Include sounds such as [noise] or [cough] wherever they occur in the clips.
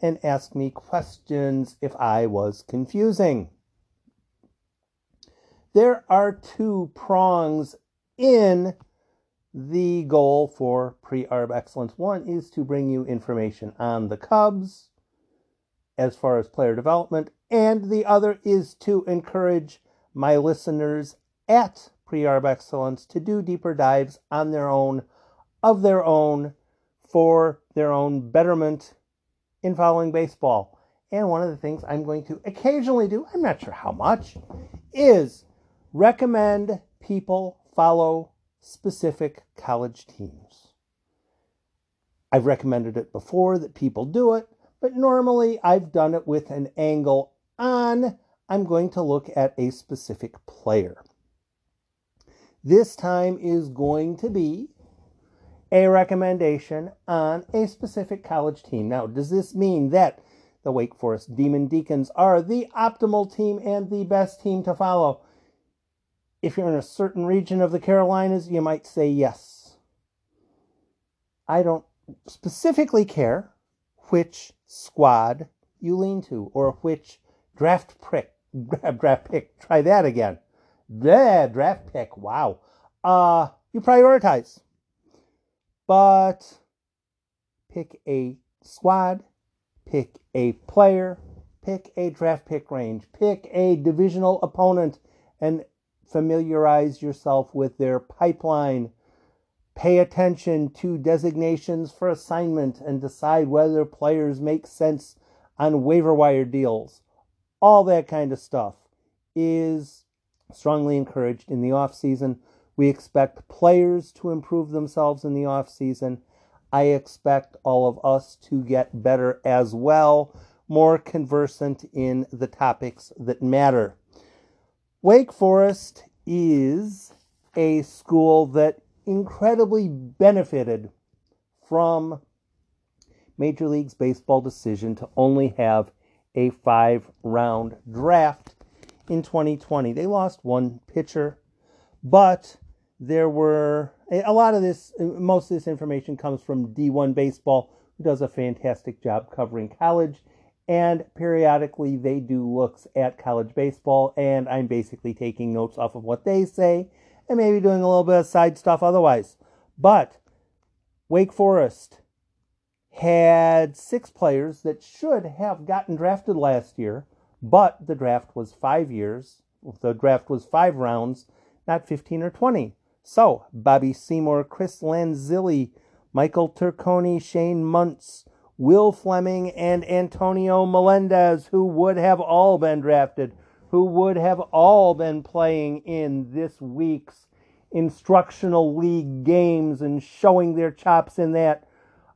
and ask me questions if I was confusing. There are two prongs in the goal for pre arb excellence. One is to bring you information on the Cubs as far as player development, and the other is to encourage my listeners at pre arb excellence to do deeper dives on their own, of their own, for their own betterment in following baseball. And one of the things I'm going to occasionally do, I'm not sure how much, is recommend people follow specific college teams. I've recommended it before that people do it, but normally I've done it with an angle on I'm going to look at a specific player. This time is going to be a recommendation on a specific college team. Now, does this mean that the Wake Forest Demon Deacons are the optimal team and the best team to follow? If you're in a certain region of the Carolinas, you might say yes. I don't specifically care which squad you lean to or which draft pick. Grab [laughs] draft pick. Try that again. Yeah, draft pick. Wow. Uh, you prioritize but pick a squad, pick a player, pick a draft pick range, pick a divisional opponent, and familiarize yourself with their pipeline. Pay attention to designations for assignment and decide whether players make sense on waiver wire deals. All that kind of stuff is strongly encouraged in the off season we expect players to improve themselves in the off season. I expect all of us to get better as well, more conversant in the topics that matter. Wake Forest is a school that incredibly benefited from Major League's baseball decision to only have a five round draft in 2020. They lost one pitcher, but there were a lot of this, most of this information comes from D1 Baseball, who does a fantastic job covering college. And periodically they do looks at college baseball, and I'm basically taking notes off of what they say and maybe doing a little bit of side stuff otherwise. But Wake Forest had six players that should have gotten drafted last year, but the draft was five years. The draft was five rounds, not 15 or 20. So, Bobby Seymour, Chris Lanzilli, Michael Turconi, Shane Muntz, Will Fleming, and Antonio Melendez, who would have all been drafted, who would have all been playing in this week's instructional league games and showing their chops in that,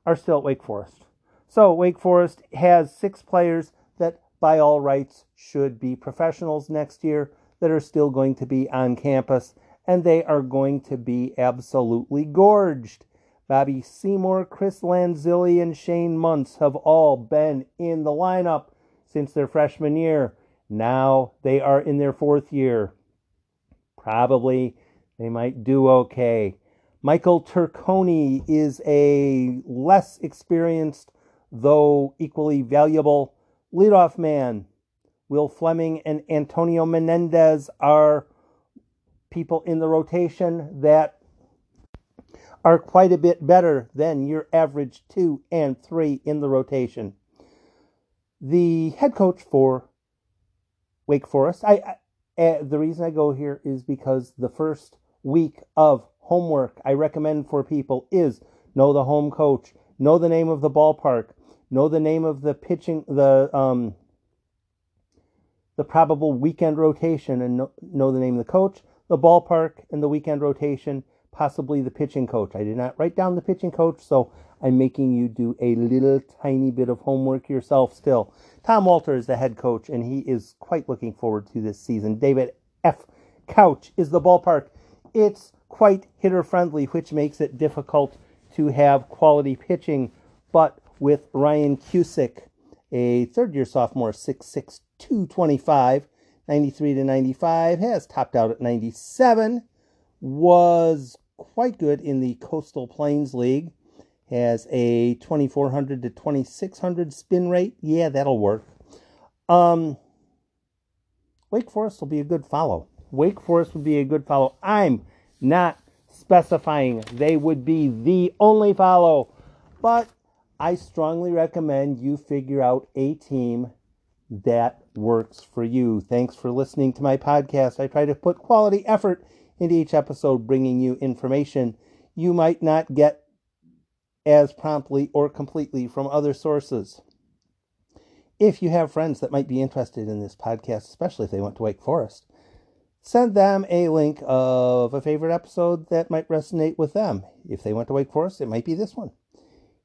are still at Wake Forest. So, Wake Forest has six players that, by all rights, should be professionals next year that are still going to be on campus and they are going to be absolutely gorged. Bobby Seymour, Chris Lanzilli, and Shane Muntz have all been in the lineup since their freshman year. Now they are in their fourth year. Probably they might do okay. Michael Turconi is a less experienced, though equally valuable, leadoff man. Will Fleming and Antonio Menendez are people in the rotation that are quite a bit better than your average two and three in the rotation. The head coach for Wake Forest, I, I uh, the reason I go here is because the first week of homework I recommend for people is know the home coach, know the name of the ballpark, know the name of the pitching, the um, the probable weekend rotation, and know, know the name of the coach, the ballpark and the weekend rotation, possibly the pitching coach. I did not write down the pitching coach, so I'm making you do a little tiny bit of homework yourself still. Tom Walter is the head coach, and he is quite looking forward to this season. David F. Couch is the ballpark. It's quite hitter friendly, which makes it difficult to have quality pitching. But with Ryan Cusick, a third year sophomore, 6'6, 225, 93 to 95, has topped out at 97, was quite good in the Coastal Plains League, has a 2400 to 2600 spin rate. Yeah, that'll work. Um, Wake Forest will be a good follow. Wake Forest would be a good follow. I'm not specifying they would be the only follow, but I strongly recommend you figure out a team that works for you. Thanks for listening to my podcast. I try to put quality effort into each episode, bringing you information you might not get as promptly or completely from other sources. If you have friends that might be interested in this podcast, especially if they went to Wake Forest, send them a link of a favorite episode that might resonate with them. If they went to Wake Forest, it might be this one.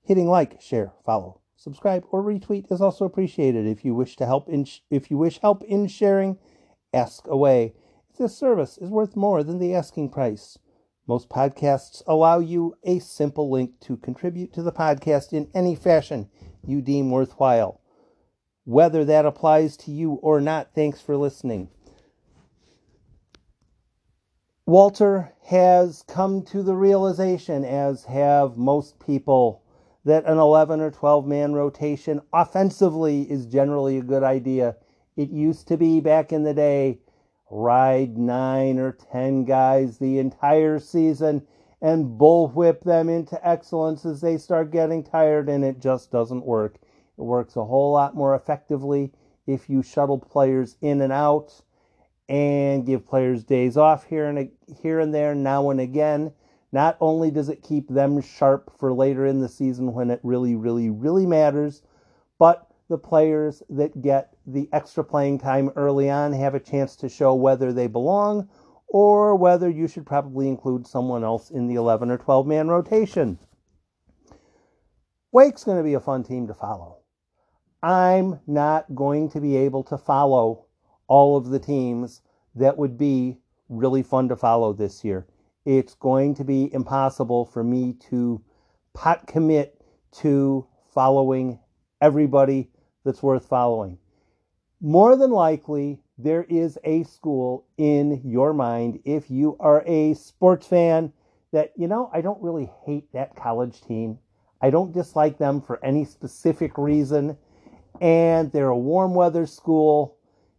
Hitting like, share, follow, subscribe, or retweet is also appreciated. If you wish to help in sh- if you wish help in sharing, ask away. If this service is worth more than the asking price, most podcasts allow you a simple link to contribute to the podcast in any fashion you deem worthwhile. Whether that applies to you or not, thanks for listening. Walter has come to the realization, as have most people, that an 11 or 12 man rotation offensively is generally a good idea. It used to be back in the day ride nine or 10 guys the entire season and bullwhip them into excellence as they start getting tired, and it just doesn't work. It works a whole lot more effectively if you shuttle players in and out and give players days off here and here and there now and again. Not only does it keep them sharp for later in the season when it really, really, really matters, but the players that get the extra playing time early on have a chance to show whether they belong or whether you should probably include someone else in the 11 or 12 man rotation. Wake's going to be a fun team to follow. I'm not going to be able to follow all of the teams that would be really fun to follow this year. It's going to be impossible for me to pot commit to following everybody that's worth following. More than likely, there is a school in your mind if you are a sports fan that, you know, I don't really hate that college team. I don't dislike them for any specific reason. And they're a warm weather school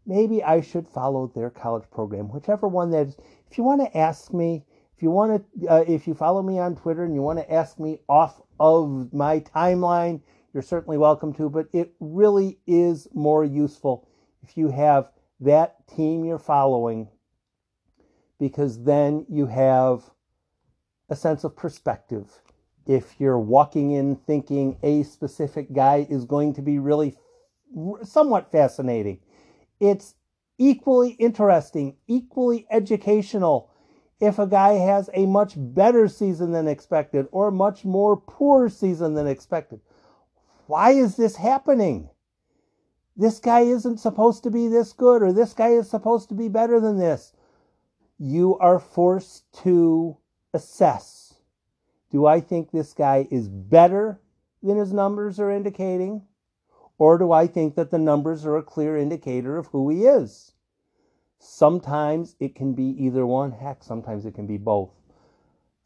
maybe I should follow their college program, whichever one that is. If you want to ask me, if you want to, uh, if you follow me on Twitter and you want to ask me off of my timeline, you're certainly welcome to. But it really is more useful if you have that team you're following, because then you have a sense of perspective. If you're walking in thinking a specific guy is going to be really somewhat fascinating, it's equally interesting, equally educational if a guy has a much better season than expected or much more poor season than expected. Why is this happening? This guy isn't supposed to be this good, or this guy is supposed to be better than this. You are forced to assess. Do I think this guy is better than his numbers are indicating? Or do I think that the numbers are a clear indicator of who he is? Sometimes it can be either one. Heck, sometimes it can be both.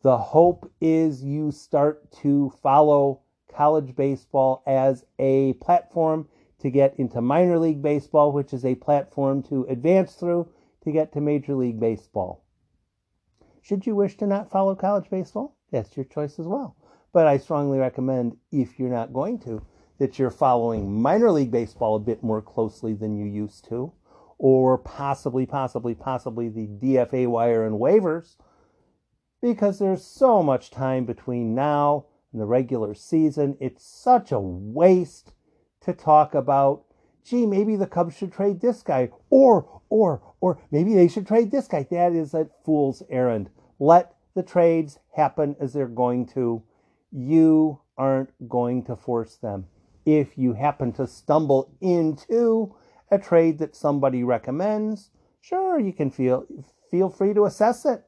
The hope is you start to follow college baseball as a platform to get into minor league baseball, which is a platform to advance through to get to Major League Baseball. Should you wish to not follow college baseball, that's your choice as well. But I strongly recommend, if you're not going to, that you're following minor league baseball a bit more closely than you used to, or possibly, possibly, possibly the DFA wire and waivers, because there's so much time between now and the regular season. It's such a waste to talk about, gee, maybe the Cubs should trade this guy, or, or, or maybe they should trade this guy. That is a fool's errand. Let the trades happen as they're going to. You aren't going to force them If you happen to stumble into a trade that somebody recommends, sure, you can feel feel free to assess it.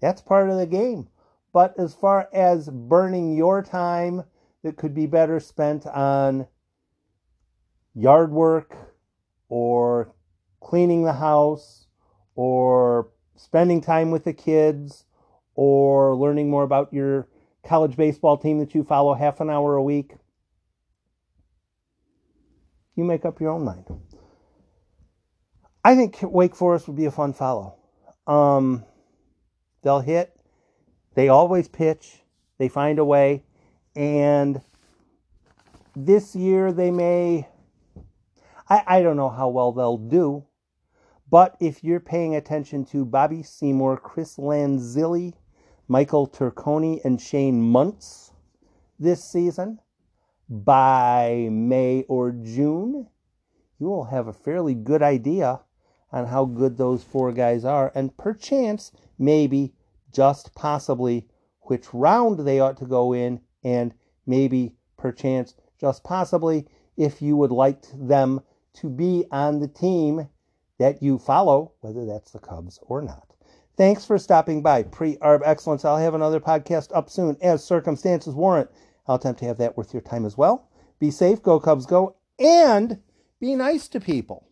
That's part of the game. But as far as burning your time that could be better spent on yard work or cleaning the house or spending time with the kids or learning more about your college baseball team that you follow half an hour a week, you make up your own mind. I think Wake Forest would be a fun follow. Um, they'll hit. They always pitch. They find a way. And this year they may, I, I don't know how well they'll do, but if you're paying attention to Bobby Seymour, Chris Lanzilli, Michael Turconi, and Shane Muntz this season, by May or June, you will have a fairly good idea on how good those four guys are, and perchance, maybe, just possibly, which round they ought to go in, and maybe, perchance, just possibly, if you would like them to be on the team that you follow, whether that's the Cubs or not. Thanks for stopping by. Pre Arb Excellence. I'll have another podcast up soon as circumstances warrant. I'll attempt to have that worth your time as well. Be safe, go Cubs, go, and be nice to people.